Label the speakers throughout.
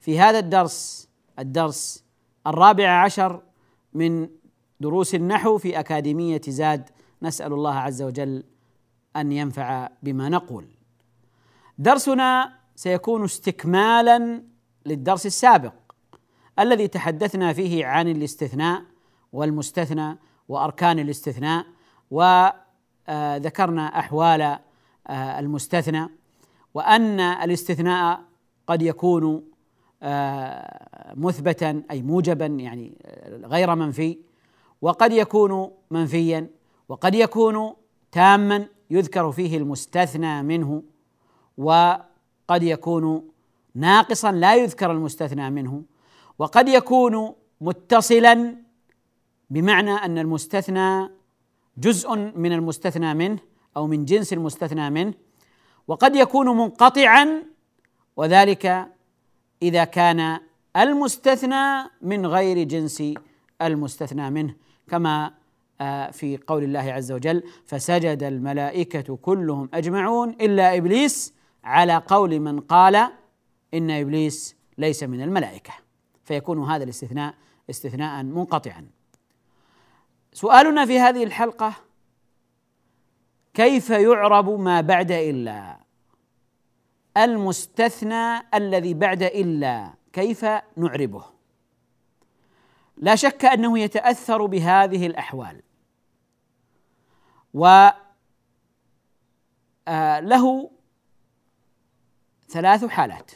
Speaker 1: في هذا الدرس الدرس الرابع عشر من دروس النحو في أكاديمية زاد نسأل الله عز وجل أن ينفع بما نقول. درسنا سيكون استكمالا للدرس السابق الذي تحدثنا فيه عن الاستثناء والمستثنى وأركان الاستثناء وذكرنا أحوال المستثنى وأن الاستثناء قد يكون مثبتا أي موجبا يعني غير منفي. وقد يكون منفيا وقد يكون تاما يذكر فيه المستثنى منه. وقد يكون ناقصا لا يذكر المستثنى منه. وقد يكون متصلا بمعنى أن المستثنى جزء من المستثنى منه أو من جنس المستثنى منه. وقد يكون منقطعا وذلك إذا كان المستثنى من غير جنس المستثنى منه كما في قول الله عز وجل فسجد الملائكة كلهم أجمعون إلا إبليس على قول من قال إن إبليس ليس من الملائكة فيكون هذا الاستثناء استثناء منقطعا. سؤالنا في هذه الحلقة كيف يعرب ما بعد إلا؟ المستثنى الذي بعد إلا كيف نعربه؟ لا شك أنه يتأثر بهذه الأحوال. و له ثلاث حالات.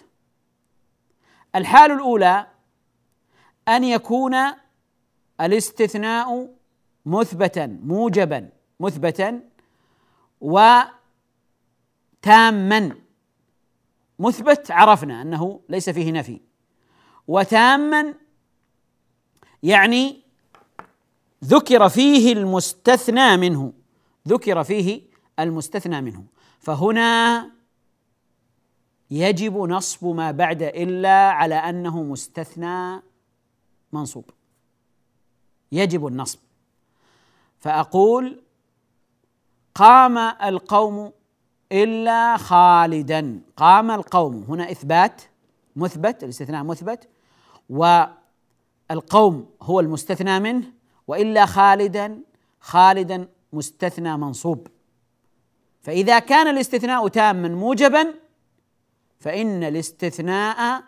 Speaker 1: الحال الأولى أن يكون الاستثناء مثبتا موجبا مثبتا وتاما مثبت عرفنا أنه ليس فيه نفي. وتاما يعني ذكر فيه المستثنى منه. ذكر فيه المستثنى منه. فهنا يجب نصب ما بعد إلا على أنه مستثنى منصوب. يجب النصب. فأقول قام القوم إلا خالدا. قام القوم. هنا إثبات مثبت الاستثناء مثبت والقوم هو المستثنى منه وإلا خالدا خالدا مستثنى منصوب. فإذا كان الاستثناء تاما موجبا فإن الاستثناء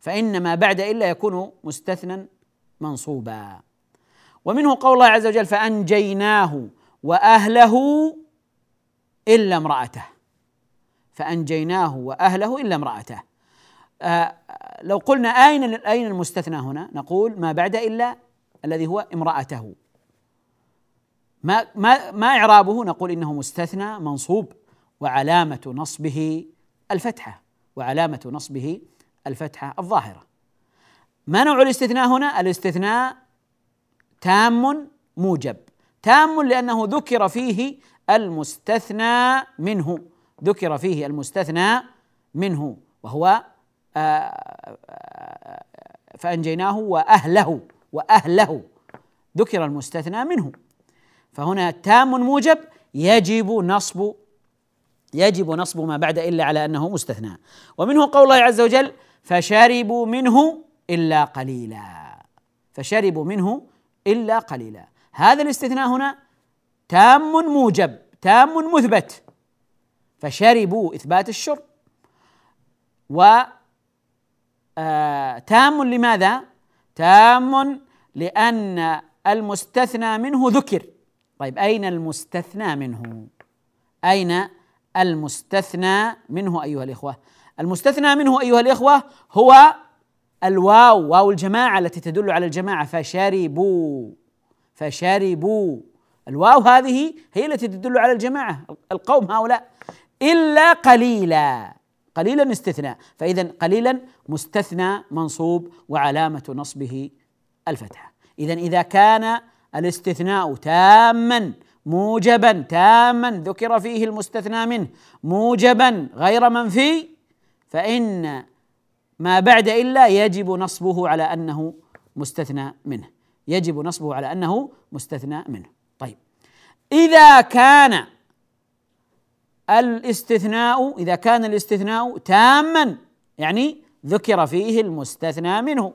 Speaker 1: فان ما بعد إلا يكون مستثنى منصوبا. ومنه قول الله عز وجل فأنجيناه وأهله إلا امرأته. فأنجيناه وأهله إلا امرأته. آه لو قلنا أين أين المستثنى هنا؟ نقول ما بعد إلا الذي هو امرأته. ما ما ما إعرابه؟ نقول إنه مستثنى منصوب وعلامة نصبه الفتحة وعلامة نصبه الفتحة الظاهرة. ما نوع الاستثناء هنا؟ الاستثناء تام موجب. تام لأنه ذكر فيه المستثنى منه. ذكر فيه المستثنى منه وهو فأنجيناه وأهله وأهله. ذكر المستثنى منه. فهنا تام موجب يجب نصب يجب نصب ما بعد إلا على أنه مستثنى. ومنه قول الله عز وجل فشربوا منه إلا قليلا. فشربوا منه إلا قليلا. هذا الاستثناء هنا تام موجب تام مثبت. فشربوا إثبات الشرب و آه تام لماذا؟ تام لأن المستثنى منه ذكر طيب أين المستثنى منه؟ أين المستثنى منه أيها الإخوة؟ المستثنى منه أيها الإخوة هو الواو واو الجماعة التي تدل على الجماعة فشربوا فشربوا الواو هذه هي التي تدل على الجماعة القوم هؤلاء إلا قليلا. قليلا استثناء. فإذا قليلا مستثنى منصوب وعلامة نصبه الفتحة. إذا إذا كان الاستثناء تاما موجبا تاما ذكر فيه المستثنى منه موجبا غير منفي فإن ما بعد إلا يجب نصبه على أنه مستثنى منه. يجب نصبه على أنه مستثنى منه. طيب. إذا كان الاستثناء إذا كان الاستثناء تاما يعني ذكر فيه المستثنى منه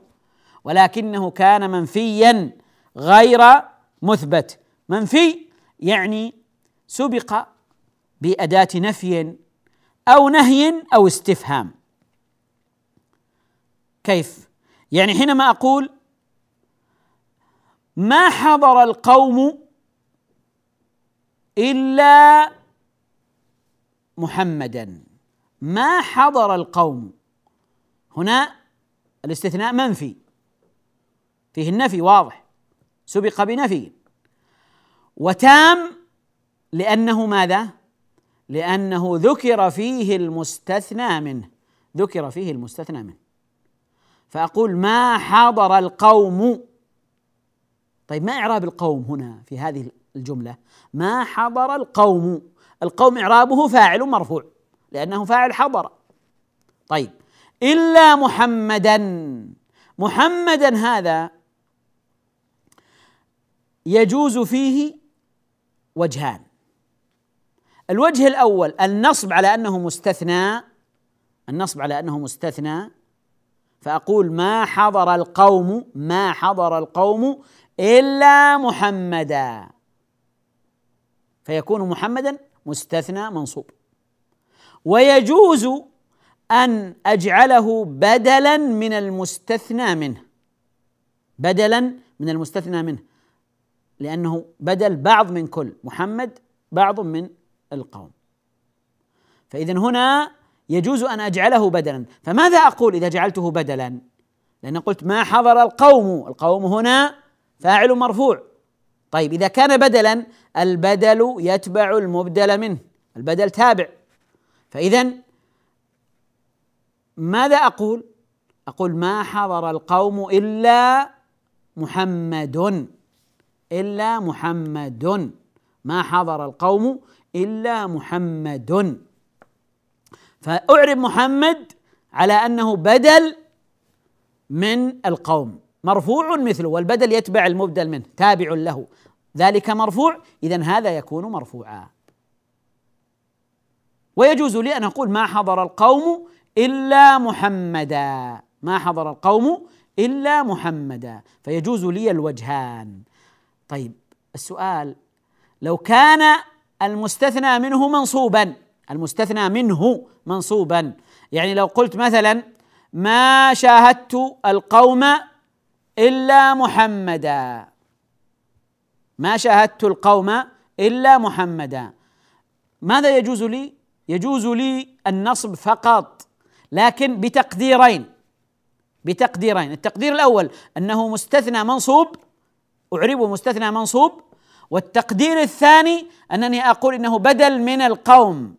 Speaker 1: ولكنه كان منفيا غير مثبت منفي يعني سبق بأداة نفي أو نهي أو استفهام كيف؟ يعني حينما أقول ما حضر القوم إلا محمدا. ما حضر القوم. هنا الاستثناء منفي. فيه النفي واضح. سبق بنفي. وتام لأنه ماذا؟ لأنه ذكر فيه المستثنى منه. ذكر فيه المستثنى منه. فأقول ما حضر القوم. طيب ما إعراب القوم هنا في هذه الجملة؟ ما حضر القوم. القوم إعرابه فاعل مرفوع لأنه فاعل حضر. طيب إلا محمدا محمدا هذا يجوز فيه وجهان. الوجه الأول النصب على أنه مستثنى النصب على أنه مستثنى فأقول ما حضر القوم ما حضر القوم إلا محمدا. فيكون محمدا مستثنى منصوب. ويجوز أن أجعله بدلا من المستثنى منه. بدلا من المستثنى منه. لأنه بدل بعض من كل. محمد بعض من القوم. فإذا هنا يجوز أن أجعله بدلا. فماذا أقول إذا جعلته بدلا؟ لأن قلت ما حضر القوم. القوم هنا فاعل مرفوع. طيب إذا كان بدلا البدل يتبع المبدل منه البدل تابع. فاذا ماذا أقول؟ أقول ما حضر القوم إلا محمد إلا محمد. ما حضر القوم إلا محمد. فأعرب محمد على أنه بدل من القوم. مرفوع مثله والبدل يتبع المبدل منه تابع له. ذلك مرفوع إذا هذا يكون مرفوعا. ويجوز لي أن أقول ما حضر القوم إلا محمدا. ما حضر القوم إلا محمدا. فيجوز لي الوجهان. طيب السؤال لو كان المستثنى منه منصوبا المستثنى منه منصوبا يعني لو قلت مثلا ما شاهدت القوم إلا محمدا. ما شاهدت القوم إلا محمدا. ماذا يجوز لي؟ يجوز لي النصب فقط لكن بتقديرين. بتقديرين. التقدير الأول أنه مستثنى منصوب اعربه مستثنى منصوب. والتقدير الثاني أنني أقول إنه بدل من القوم.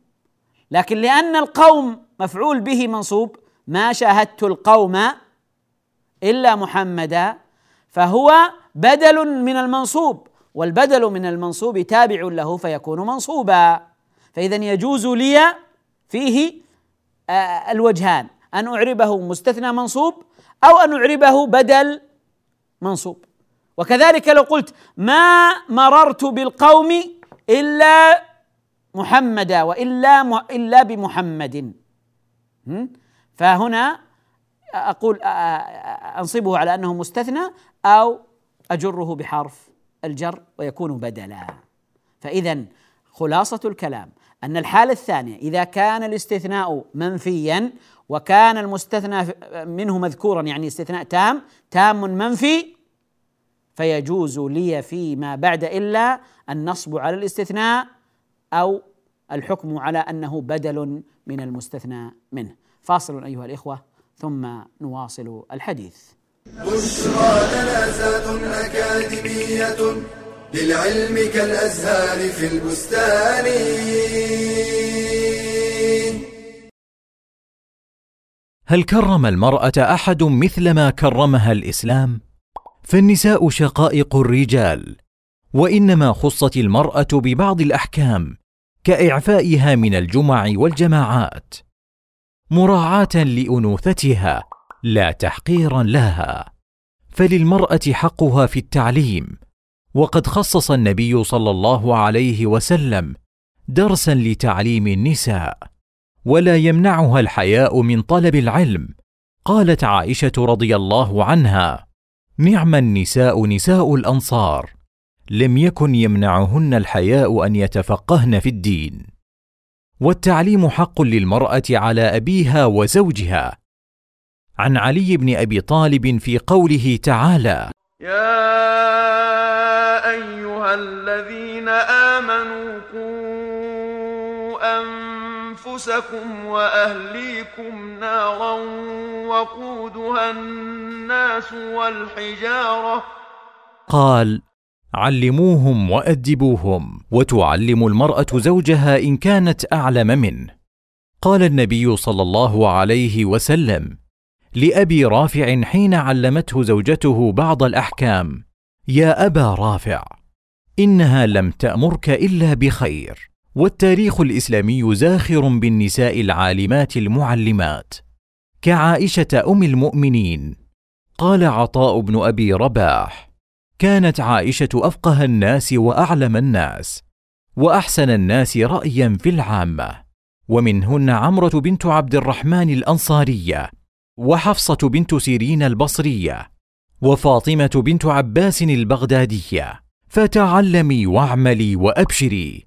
Speaker 1: لكن لأن القوم مفعول به منصوب ما شاهدت القوم إلا محمدا فهو بدل من المنصوب والبدل من المنصوب تابع له فيكون منصوبا. فإذا يجوز لي فيه آه، الوجهان أن أعربه مستثنى منصوب أو أن أعربه بدل منصوب. وكذلك لو قلت ما مررت بالقوم إلا محمدا وإلا إلا بمحمد. فهنا أقول أنصبه على أنه مستثنى أو أجره بحرف الجر ويكون بدلا. فإذا خلاصة الكلام أن الحالة الثانية إذا كان الاستثناء منفيا وكان المستثنى منه مذكورا يعني استثناء تام تام منفي فيجوز لي فيما بعد إلا النصب على الاستثناء أو الحكم على أنه بدل من المستثنى منه. فاصل أيها الإخوة. ثم نواصل الحديث.
Speaker 2: بشرى لنا أكاديمية للعلم كالأزهار في البستان.
Speaker 3: هل كرم المرأة أحد مثل ما كرمها الإسلام؟ فالنساء شقائق الرجال وإنما خصت المرأة ببعض الأحكام كإعفائها من الجمع والجماعات. مراعاة لأنوثتها لا تحقيرا لها. فللمرأة حقها في التعليم. وقد خصص النبي صلى الله عليه وسلم درسا لتعليم النساء. ولا يمنعها الحياء من طلب العلم. قالت عائشة رضي الله عنها نعم النساء نساء الأنصار. لم يكن يمنعهن الحياء أن يتفقهن في الدين. والتعليم حق للمرأة على أبيها وزوجها. عن علي بن أبي طالب في قوله تعالى
Speaker 4: يا أيها الذين آمنوا قوا أنفسكم وأهليكم نارا وقودها الناس والحجارة.
Speaker 3: قال علموهم وأدبوهم وتعلم المرأة زوجها إن كانت أعلم منه. قال النبي صلى الله عليه وسلم لأبي رافع حين علمته زوجته بعض الأحكام يا أبا رافع إنها لم تأمرك إلا بخير. والتاريخ الإسلامي زاخر بالنساء العالمات المعلمات. كعائشة أم المؤمنين. قال عطاء بن أبي رباح كانت عائشة أفقه الناس وأعلم الناس وأحسن الناس رايا في العامة. ومنهن عمرة بنت عبد الرحمن الأنصارية وحفصة بنت سيرين البصرية وفاطمة بنت عباس البغدادية. فتعلمي واعملي وأبشري.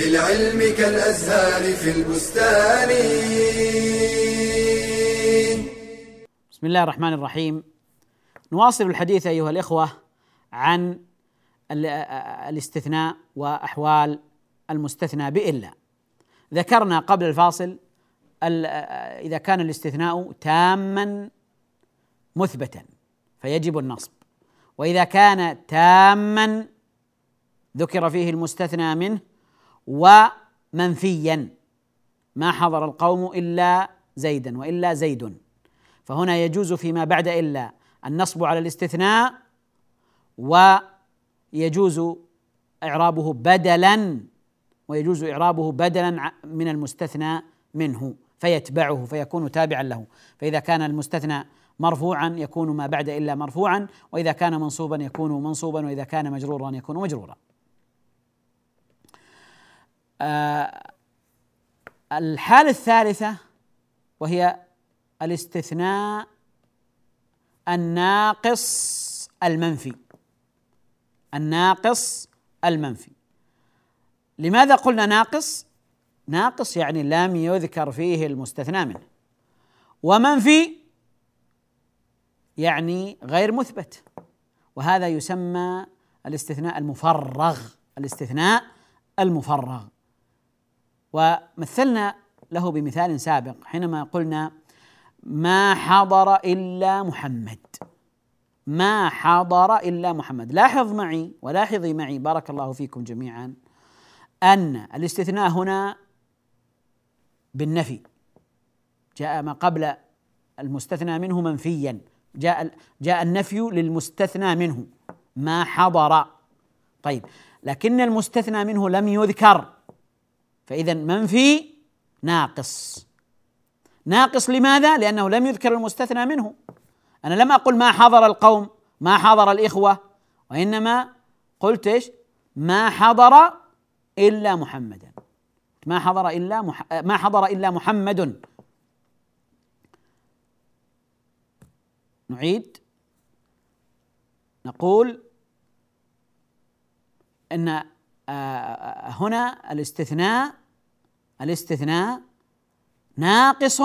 Speaker 2: للعلم كالأزهار في البستان.
Speaker 1: بسم الله الرحمن الرحيم. نواصل الحديث أيها الإخوة عن الاستثناء وأحوال المستثنى بإلا. ذكرنا قبل الفاصل إذا كان الاستثناء تاما مثبتا فيجب النصب. وإذا كان تاما ذكر فيه المستثنى منه ومنفيا. ما حضر القوم إلا زيدا وإلا زيد. فهنا يجوز فيما بعد إلا النصب على الاستثناء ويجوز إعرابه بدلا ويجوز إعرابه بدلا من المستثنى منه فيتبعه فيكون تابعا له. فإذا كان المستثنى مرفوعا يكون ما بعد إلا مرفوعا وإذا كان منصوبا يكون منصوبا وإذا كان مجرورا يكون مجرورا. الحالة الثالثة وهي الاستثناء الناقص المنفي. الناقص المنفي. لماذا قلنا ناقص؟ ناقص يعني لم يذكر فيه المستثنى منه. ومنفي يعني غير مثبت. وهذا يسمى الاستثناء المفرغ الاستثناء المفرغ. ومثلنا له بمثال سابق حينما قلنا ما حضر إلا محمد ما حضر إلا محمد لاحظ معي ولاحظي معي بارك الله فيكم جميعا أن الاستثناء هنا بالنفي. جاء ما قبل المستثنى منه منفيا. جاء جاء النفي للمستثنى منه. ما حضر طيب لكن المستثنى منه لم يذكر. فإذا منفي ناقص. ناقص لماذا؟ لأنه لم يذكر المستثنى منه. أنا لم أقل ما حضر القوم ما حضر الإخوة وإنما قلت إيش؟ ما حضر إلا محمدا. ما حضر إلا مح... ما حضر إلا محمد. نعيد. نقول إن آه، آه، هنا الاستثناء الاستثناء ناقص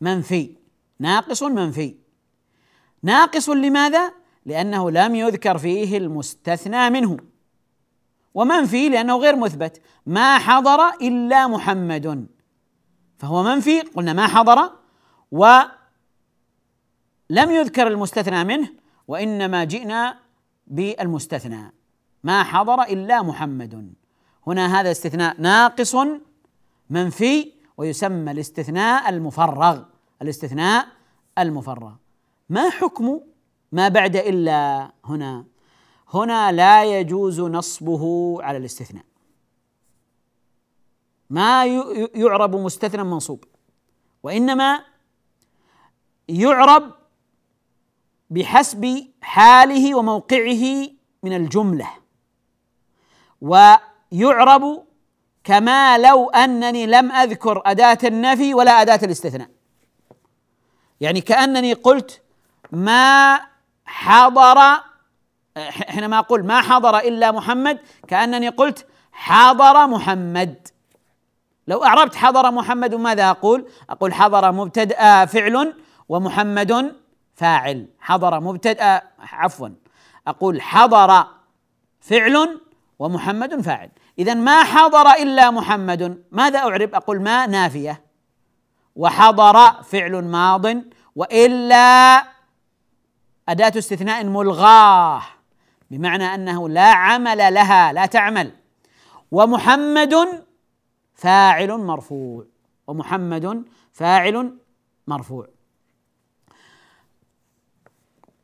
Speaker 1: منفي ناقص منفي. ناقص لماذا؟ لأنه لم يذكر فيه المستثنى منه. ومنفي لأنه غير مثبت. ما حضر إلا محمد. فهو منفي قلنا ما حضر. ولم يذكر المستثنى منه وإنما جئنا بالمستثنى. ما حضر إلا محمد. هنا هذا استثناء ناقص منفي ويسمى الاستثناء المفرغ الاستثناء المفرغ. ما حكم ما بعد إلا هنا؟ هنا لا يجوز نصبه على الاستثناء. ما يعرب مستثنى منصوب وإنما يعرب بحسب حاله وموقعه من الجملة. ويعرب كما لو أنني لم أذكر أداة النفي ولا أداة الاستثناء. يعني كأنني قلت ما حضر حينما أقول ما حضر إلا محمد كأنني قلت حضر محمد. لو أعربت حضر محمد ماذا أقول؟ أقول حضر مبتدأ فعل ومحمد فاعل. حضر مبتدأ عفوا. أقول حضر فعل ومحمد فاعل. اذا ما حضر إلا محمد. ماذا أعرب؟ أقول ما نافية. وحضر فعل ماض وإلا أداة استثناء ملغاه بمعنى أنه لا عمل لها لا تعمل. ومحمد فاعل مرفوع. ومحمد فاعل مرفوع.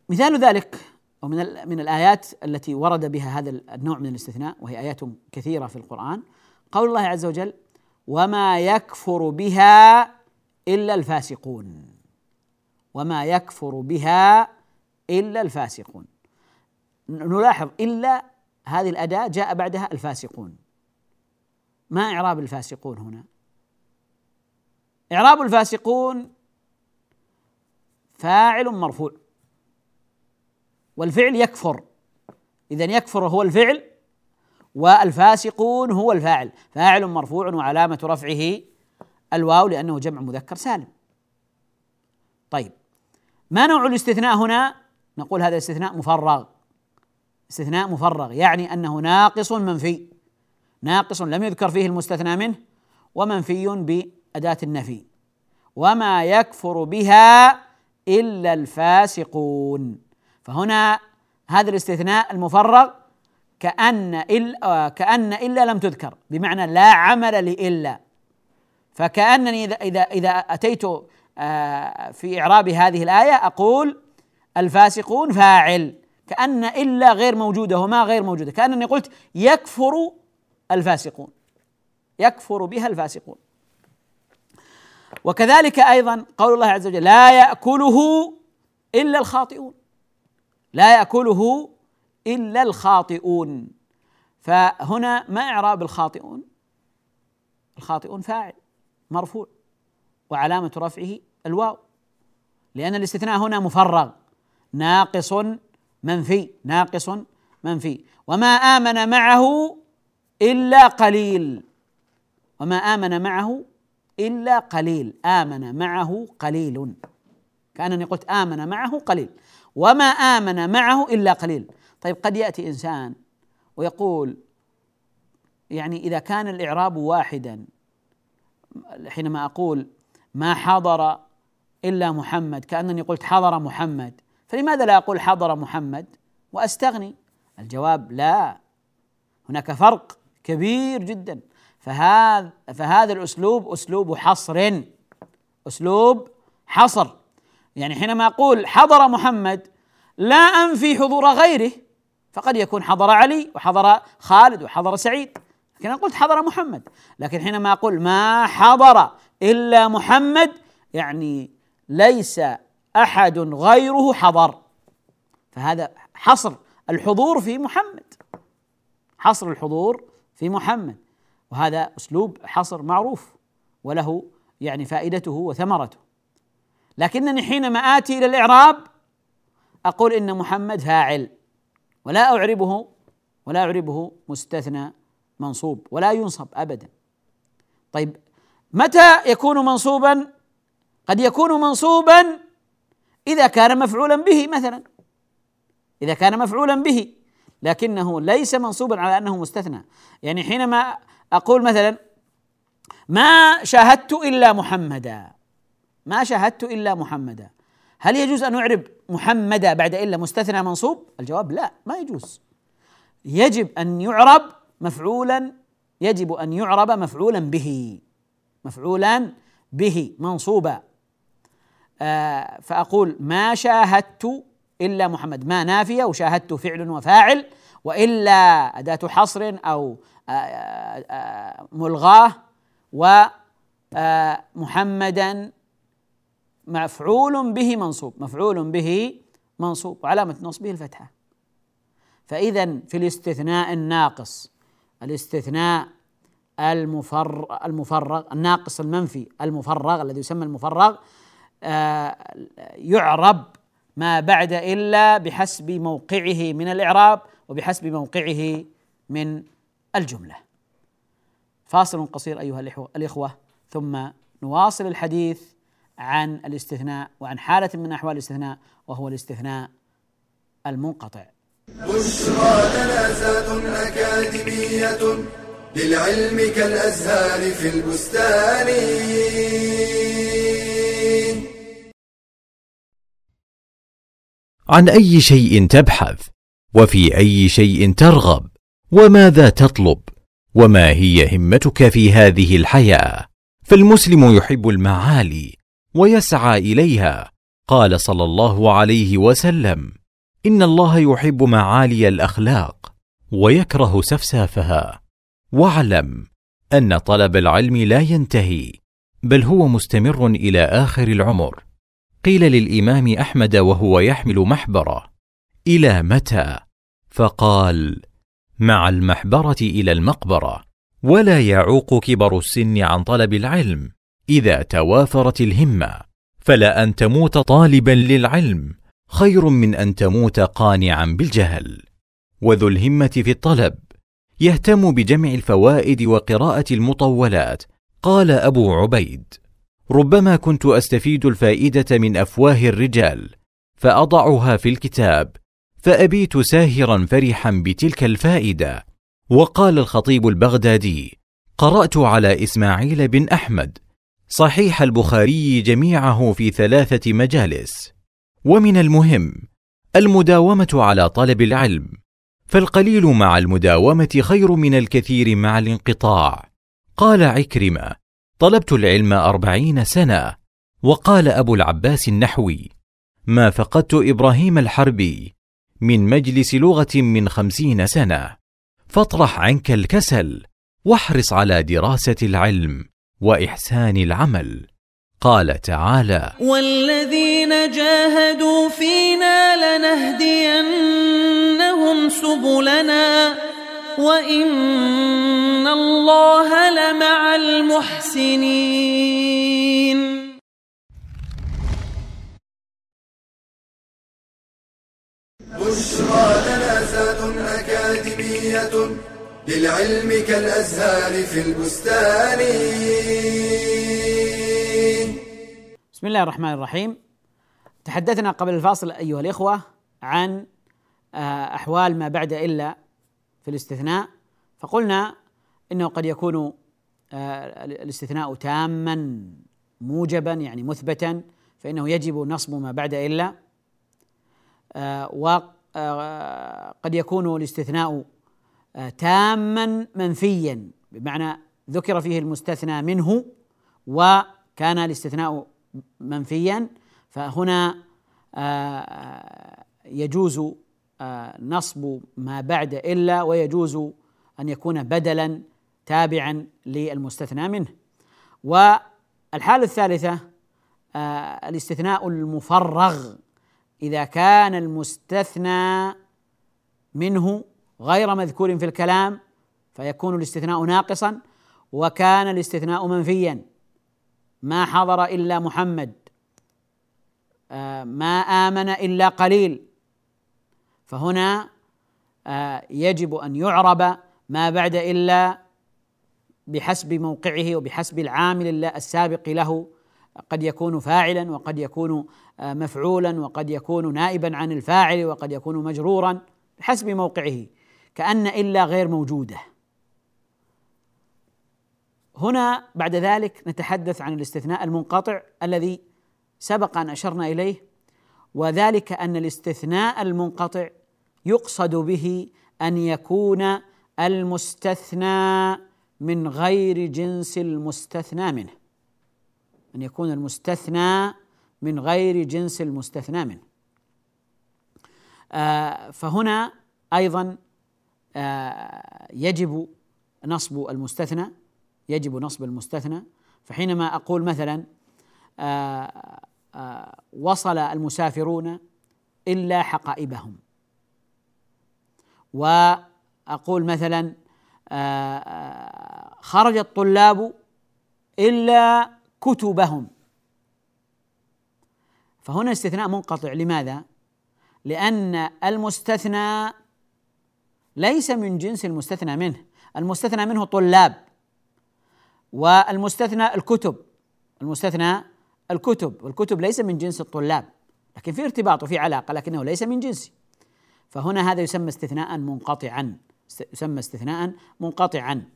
Speaker 1: مثال ذلك. ومن من الآيات التي ورد بها هذا النوع من الاستثناء وهي آيات كثيرة في القرآن قول الله عز وجل وما يكفر بها الا الفاسقون وما يكفر بها الا الفاسقون. نلاحظ إلا هذه الأداة جاء بعدها الفاسقون. ما إعراب الفاسقون هنا؟ إعراب الفاسقون فاعل مرفوع. والفعل يكفر. إذا يكفر هو الفعل والفاسقون هو الفاعل. فاعل مرفوع وعلامة رفعه الواو لأنه جمع مذكر سالم. طيب ما نوع الاستثناء هنا؟ نقول هذا استثناء مفرغ. استثناء مفرغ يعني أنه ناقص منفي. ناقص لم يذكر فيه المستثنى منه ومنفي بأداة النفي. وما يكفر بها إلا الفاسقون. فهنا هذا الاستثناء المفرغ كأن إلا كأن إلا لم تذكر بمعنى لا عمل لإلا. فكأنني إذا إذا إذا أتيت آه، في إعراب هذه الآية أقول الفاسقون فاعل كأن إلا غير موجودة وما غير موجودة كأنني قلت يكفر الفاسقون يكفر بها الفاسقون. وكذلك أيضا قول الله عز وجل لا يأكله إلا الخاطئون. لا يأكله إلا الخاطئون. فهنا ما إعراب الخاطئون؟ الخاطئون فاعل مرفوع وعلامة رفعه الواو لأن الاستثناء هنا مفرغ ناقص منفي ناقص منفي. وما آمن معه إلا قليل. وما آمن معه إلا قليل. آمن معه قليل. كأنني قلت آمن معه قليل. وما آمن معه إلا قليل. طيب قد يأتي إنسان ويقول يعني إذا كان الإعراب واحدا حينما أقول ما حضر إلا محمد كأنني قلت حضر محمد فلماذا لا أقول حضر محمد وأستغني؟ الجواب لا. هناك فرق كبير جدا. فهذا فهذا الأسلوب أسلوب حصر. أسلوب حصر. يعني حينما أقول حضر محمد لا أنفي حضور غيره فقد يكون حضر علي وحضر خالد وحضر سعيد. لكن أنا قلت حضر محمد. لكن حينما أقول ما حضر إلا محمد يعني ليس أحد غيره حضر. فهذا حصر الحضور في محمد. حصر الحضور في محمد. وهذا أسلوب حصر معروف وله يعني فائدته وثمرته. لكنني حينما آتي إلى الإعراب أقول إن محمد فاعل ولا أعربه ولا أعربه مستثنى منصوب ولا ينصب ابدا. طيب متى يكون منصوبا؟ قد يكون منصوبا إذا كان مفعولا به مثلا. إذا كان مفعولا به لكنه ليس منصوبا على أنه مستثنى. يعني حينما أقول مثلا ما شاهدت إلا محمدا. ما شاهدت إلا محمدا. هل يجوز أن أعرب محمدا بعد إلا مستثنى منصوب؟ الجواب لا ما يجوز. يجب أن يعرب مفعولا يجب أن يعرب مفعولا به مفعولا به منصوبا. آه فأقول ما شاهدت إلا محمد. ما نافية وشاهدت فعل وفاعل وإلا أداة حصر أو آه آه ملغاة ومحمدا مفعول به منصوب مفعول به منصوب وعلامة نصبه الفتحة. فإذا في الاستثناء الناقص الاستثناء المفرغ المفرغ الناقص المنفي المفرغ الذي يسمى المفرغ آه يعرب ما بعد إلا بحسب موقعه من الإعراب وبحسب موقعه من الجملة. فاصل قصير أيها الإخوة ثم نواصل الحديث عن الاستثناء وعن حالة من أحوال الاستثناء وهو الاستثناء المنقطع.
Speaker 2: بشرى لنا أكاديمية للعلم كالأزهار في البستان.
Speaker 3: عن أي شيء تبحث وفي أي شيء ترغب وماذا تطلب وما هي همتك في هذه الحياة. فالمسلم يحب المعالي ويسعى إليها. قال صلى الله عليه وسلم إن الله يحب معالي الأخلاق ويكره سفسافها. واعلم أن طلب العلم لا ينتهي بل هو مستمر إلى آخر العمر. قيل للإمام أحمد وهو يحمل محبره إلى متى؟ فقال مع المحبرة إلى المقبرة ولا يعوق كبر السن عن طلب العلم. إذا توافرت الهمة. فلا أن تموت طالبا للعلم. خير من أن تموت قانعا بالجهل. وذو الهمة في الطلب. يهتم بجمع الفوائد وقراءة المطولات. قال أبو عبيد. ربما كنت أستفيد الفائدة من أفواه الرجال. فأضعها في الكتاب. فأبيت ساهرا فرحا بتلك الفائدة. وقال الخطيب البغدادي. قرأت على إسماعيل بن أحمد. صحيح البخاري جميعه في ثلاثة مجالس. ومن المهم المداومة على طلب العلم فالقليل مع المداومة خير من الكثير مع الانقطاع. قال عكرمة طلبت العلم أربعين سنة. وقال أبو العباس النحوي ما فقدت إبراهيم الحربي من مجلس لغة من خمسين سنة. فاطرح عنك الكسل واحرص على دراسة العلم. وإحسان العمل. قال تعالى
Speaker 5: والذين جاهدوا فينا لنهدينهم سبلنا وإن الله لمع المحسنين.
Speaker 2: بشرى لنا أكاديمية للعلم كالأزهار في البستان.
Speaker 1: بسم الله الرحمن الرحيم. تحدثنا قبل الفاصل أيها الإخوة عن آه، أحوال ما بعد إلا في الاستثناء. فقلنا إنه قد يكون آه، الاستثناء تاما موجبا يعني مثبتا فإنه يجب نصب ما بعد إلا. آه، وقد يكون الاستثناء تاما منفيا بمعنى ذكر فيه المستثنى منه وكان الاستثناء منفيا فهنا آه، يجوز نصب ما بعد إلا ويجوز أن يكون بدلا تابعا للمستثنى منه. الحالة الثالثة آه الاستثناء المفرغ إذا كان المستثنى منه غير مذكور في الكلام فيكون الاستثناء ناقصا وكان الاستثناء منفيا. ما حضر إلا محمد. آه، ما آمن إلا قليل. فهنا آه، يجب أن يعرب ما بعد إلا بحسب موقعه وبحسب العامل السابق له. قد يكون فاعلا وقد يكون آه، مفعولا وقد يكون نائبا عن الفاعل وقد يكون مجرورا بحسب موقعه. كأن إلا غير موجودة. هنا بعد ذلك نتحدث عن الاستثناء المنقطع الذي سبق أن أشرنا إليه وذلك أن الاستثناء المنقطع يقصد به أن يكون المستثنى من غير جنس المستثنى منه. أن يكون المستثنى من غير جنس المستثنى منه. آه فهنا أيضا يجب نصب المستثنى يجب نصب المستثنى. فحينما أقول مثلا آه آه وصل المسافرون إلا حقائبهم وأقول مثلا آه، آه، خرج الطلاب إلا كتبهم. فهنا استثناء منقطع. لماذا؟ لأن المستثنى ليس من جنس المستثنى منه. المستثنى منه طلاب والمستثنى الكتب. المستثنى الكتب. والكتب ليس من جنس الطلاب لكن في ارتباط وفي علاقة لكنه ليس من جنسي. فهنا هذا يسمى استثناء منقطعا. يسمى استثناء منقطعا.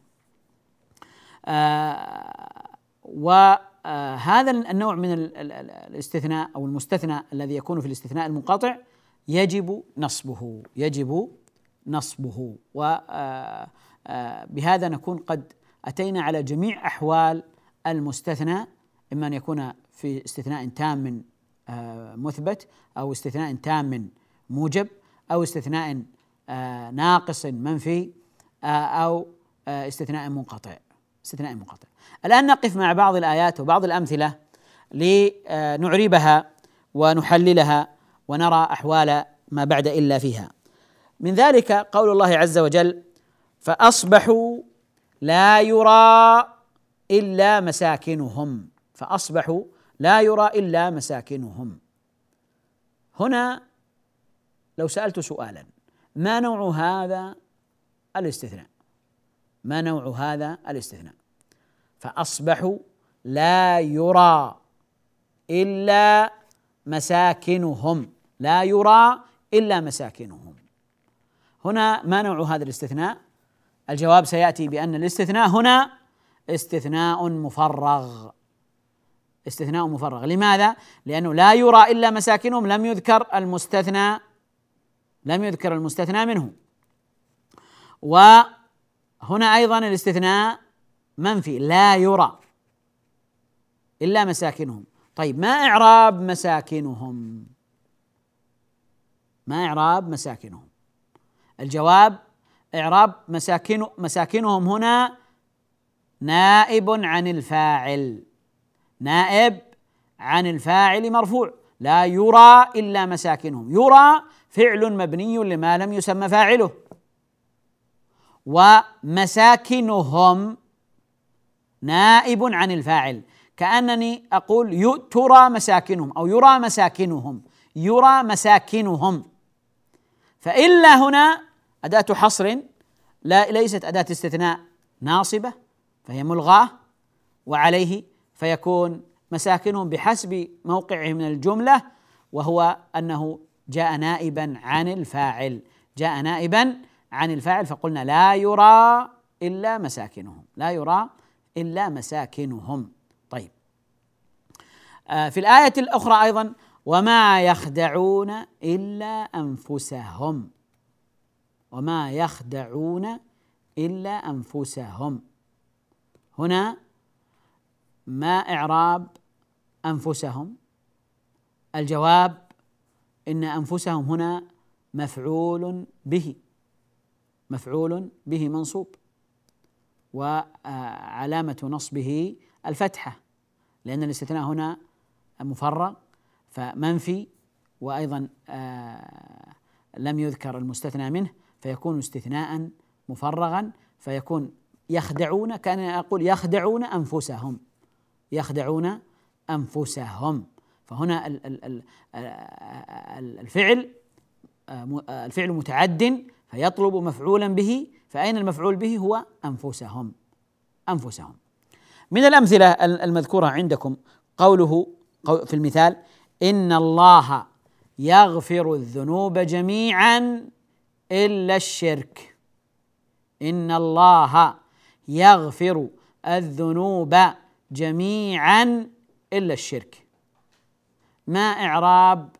Speaker 1: آه وهذا النوع من الاستثناء أو المستثنى الذي يكون في الاستثناء المنقطع يجب نصبه. يجب نصبه. وبهذا آه، آه، نكون قد أتينا على جميع أحوال المستثنى إما أن يكون في استثناء تام آه، مثبت أو استثناء تام موجب أو استثناء ناقص منفي أو استثناء منقطع استثناء منقطع. الآن نقف مع بعض الآيات وبعض الأمثلة لنعربها ونحللها ونرى أحوال ما بعد إلا فيها. من ذلك قول الله عز وجل فأصبحوا لا يرى إلا مساكنهم. فأصبحوا لا يرى إلا مساكنهم. هنا لو سألت سؤالا ما نوع هذا الاستثناء؟ ما نوع هذا الاستثناء؟ فأصبحوا لا يرى إلا مساكنهم. لا يرى إلا مساكنهم. هنا ما نوع هذا الاستثناء؟ الجواب سيأتي بأن الاستثناء هنا استثناء مفرغ. استثناء مفرغ. لماذا؟ لأنه لا يرى إلا مساكنهم لم يذكر المستثنى لم يذكر المستثنى منه. وهنا أيضا الاستثناء منفي لا يرى إلا مساكنهم. طيب ما إعراب مساكنهم؟ ما إعراب مساكنهم؟ الجواب إعراب مساكن مساكنهم هنا نائب عن الفاعل. نائب عن الفاعل مرفوع. لا يرى إلا مساكنهم. يرى فعل مبني لما لم يسمى فاعله. ومساكنهم نائب عن الفاعل. كأنني أقول ترى مساكنهم أو يرى مساكنهم. يرى مساكنهم. فإلا هنا أداة حصر لا ليست أداة استثناء ناصبة فهي ملغاة وعليه فيكون مساكنهم بحسب موقعه من الجملة وهو أنه جاء نائبا عن الفاعل. جاء نائبا عن الفاعل فقلنا لا يرى إلا مساكنهم. لا يرى إلا مساكنهم. طيب. آه في الآية الأخرى أيضا وما يخدعون إلا أنفسهم. وما يخدعون إلا أنفسهم. هنا ما إعراب أنفسهم؟ الجواب إن أنفسهم هنا مفعول به مفعول به منصوب وعلامة نصبه الفتحة لأن الاستثناء هنا مفرغ فمنفي وأيضا آه لم يذكر المستثنى منه. فيكون استثناء مفرغا فيكون يخدعون كان أقول يخدعون أنفسهم. يخدعون أنفسهم. فهنا الفعل الفعل متعد فيطلب مفعولا به. فأين المفعول به؟ هو أنفسهم. أنفسهم. من الأمثلة المذكورة عندكم قوله في المثال إن الله يغفر الذنوب جميعا. إلا الشرك. إن الله يغفر الذنوب جميعا إلا الشرك. ما إعراب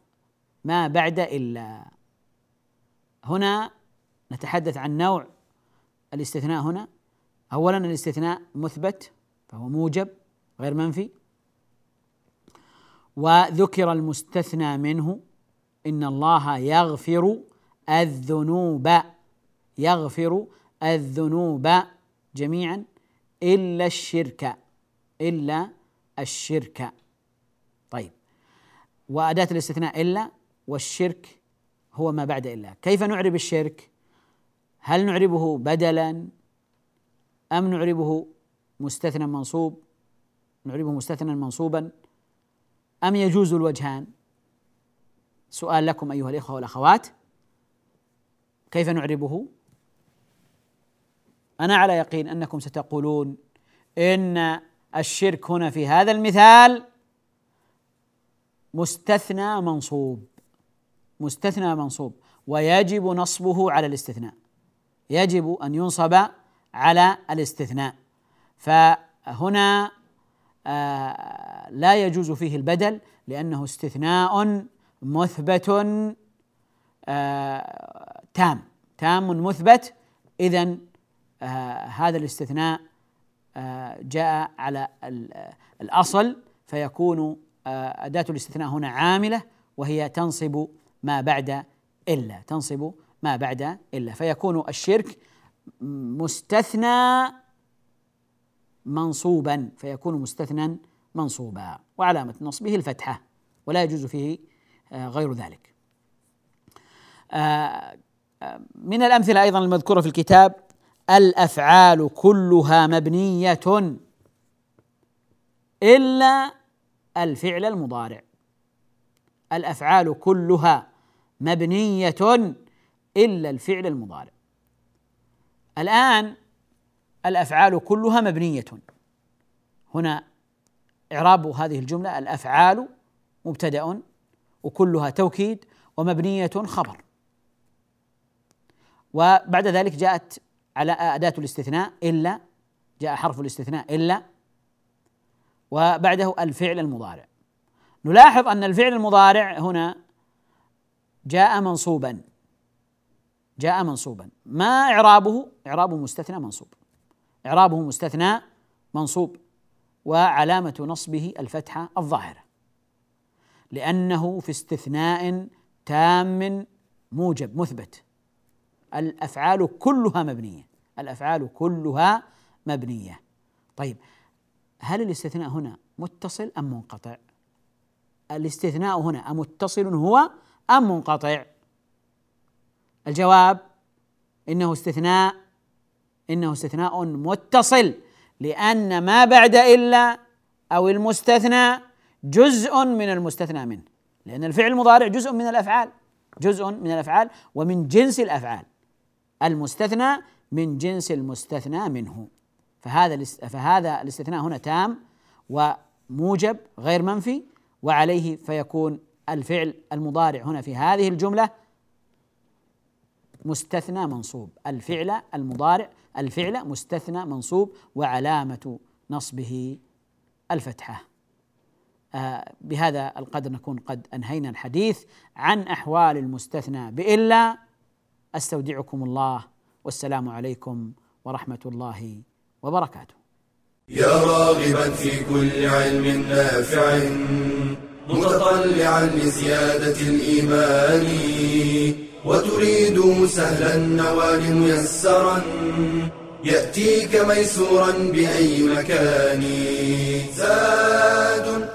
Speaker 1: ما بعد إلا. هنا نتحدث عن نوع الاستثناء هنا. اولا الاستثناء مثبت فهو موجب غير منفي. وذكر المستثنى منه إن الله يغفر الذنوب. يغفر الذنوب جميعا إلا الشرك إلا الشرك. طيب. وأداة الاستثناء إلا والشرك هو ما بعد إلا. كيف نعرب الشرك؟ هل نعربه بدلا؟ أم نعربه مستثنى منصوب؟ نعربه مستثنى منصوبا؟ أم يجوز الوجهان؟ سؤال لكم أيها الإخوة والأخوات. كيف نعربه؟ أنا على يقين أنكم ستقولون إن الشرك هنا في هذا المثال مستثنى منصوب مستثنى منصوب ويجب نصبه على الاستثناء يجب أن ينصب على الاستثناء. فهنا آه لا يجوز فيه البدل لأنه استثناء مثبت آه تام. تام مثبت. اذا آه هذا الاستثناء آه جاء على الأصل فيكون آه أداة الاستثناء هنا عاملة وهي تنصب ما بعد إلا. تنصب ما بعد إلا. فيكون الشرك مستثنى منصوبا. فيكون مستثنى منصوبا. وعلامة نصبه الفتحة. ولا يجوز فيه غير ذلك. من الأمثلة أيضا المذكورة في الكتاب الأفعال كلها مبنية إلا الفعل المضارع. الأفعال كلها مبنية إلا الفعل المضارع. الآن الأفعال كلها مبنية. هنا إعراب هذه الجملة الأفعال مبتدأ وكلها توكيد ومبنية خبر. وبعد ذلك جاءت على أداة الاستثناء إلا جاء حرف الاستثناء إلا وبعده الفعل المضارع. نلاحظ أن الفعل المضارع هنا جاء منصوبا. جاء منصوبا. ما إعرابه؟ اعرابه مستثنى منصوب. إعرابه مستثنى منصوب. وعلامة نصبه الفتحة الظاهرة. لأنه في استثناء تام موجب مثبت. الأفعال كلها مبنية. الأفعال كلها مبنية. طيب هل الاستثناء هنا متصل أم منقطع؟ الاستثناء هنا أمتصل هو أم منقطع؟ الجواب إنه استثناء إنه استثناء متصل لأن ما بعد إلا أو المستثنى جزء من المستثنى منه لأن الفعل المضارع جزء من الأفعال جزء من الأفعال ومن جنس الأفعال. المستثنى من جنس المستثنى منه. فهذا فهذا الاستثناء هنا تام وموجب غير منفي وعليه فيكون الفعل المضارع هنا في هذه الجملة مستثنى منصوب. الفعل المضارع الفعل مستثنى منصوب وعلامة نصبه الفتحة. آه بهذا القدر نكون قد أنهينا الحديث عن أحوال المستثنى. بإلا أستودعكم الله والسلام عليكم ورحمة الله وبركاته.
Speaker 2: يا راغبا في كل علم نافع متطلعا لزيادة الإيمان وتريد سهلا النوال ميسرا يأتيك ميسورا بأي مكان. زاد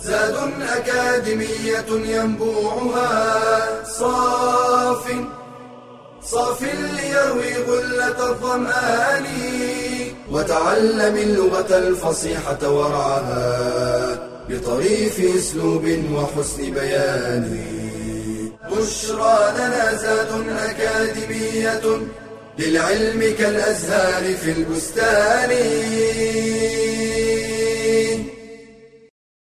Speaker 2: زاد أكاديمية ينبوعها صاف صاف ليروي غلة الظمآن وتعلم اللغة الفصيحة ورعاها بطريف أسلوب وحسن بيان. بشرى لنا زاد أكاديمية للعلم كالأزهار في البستان.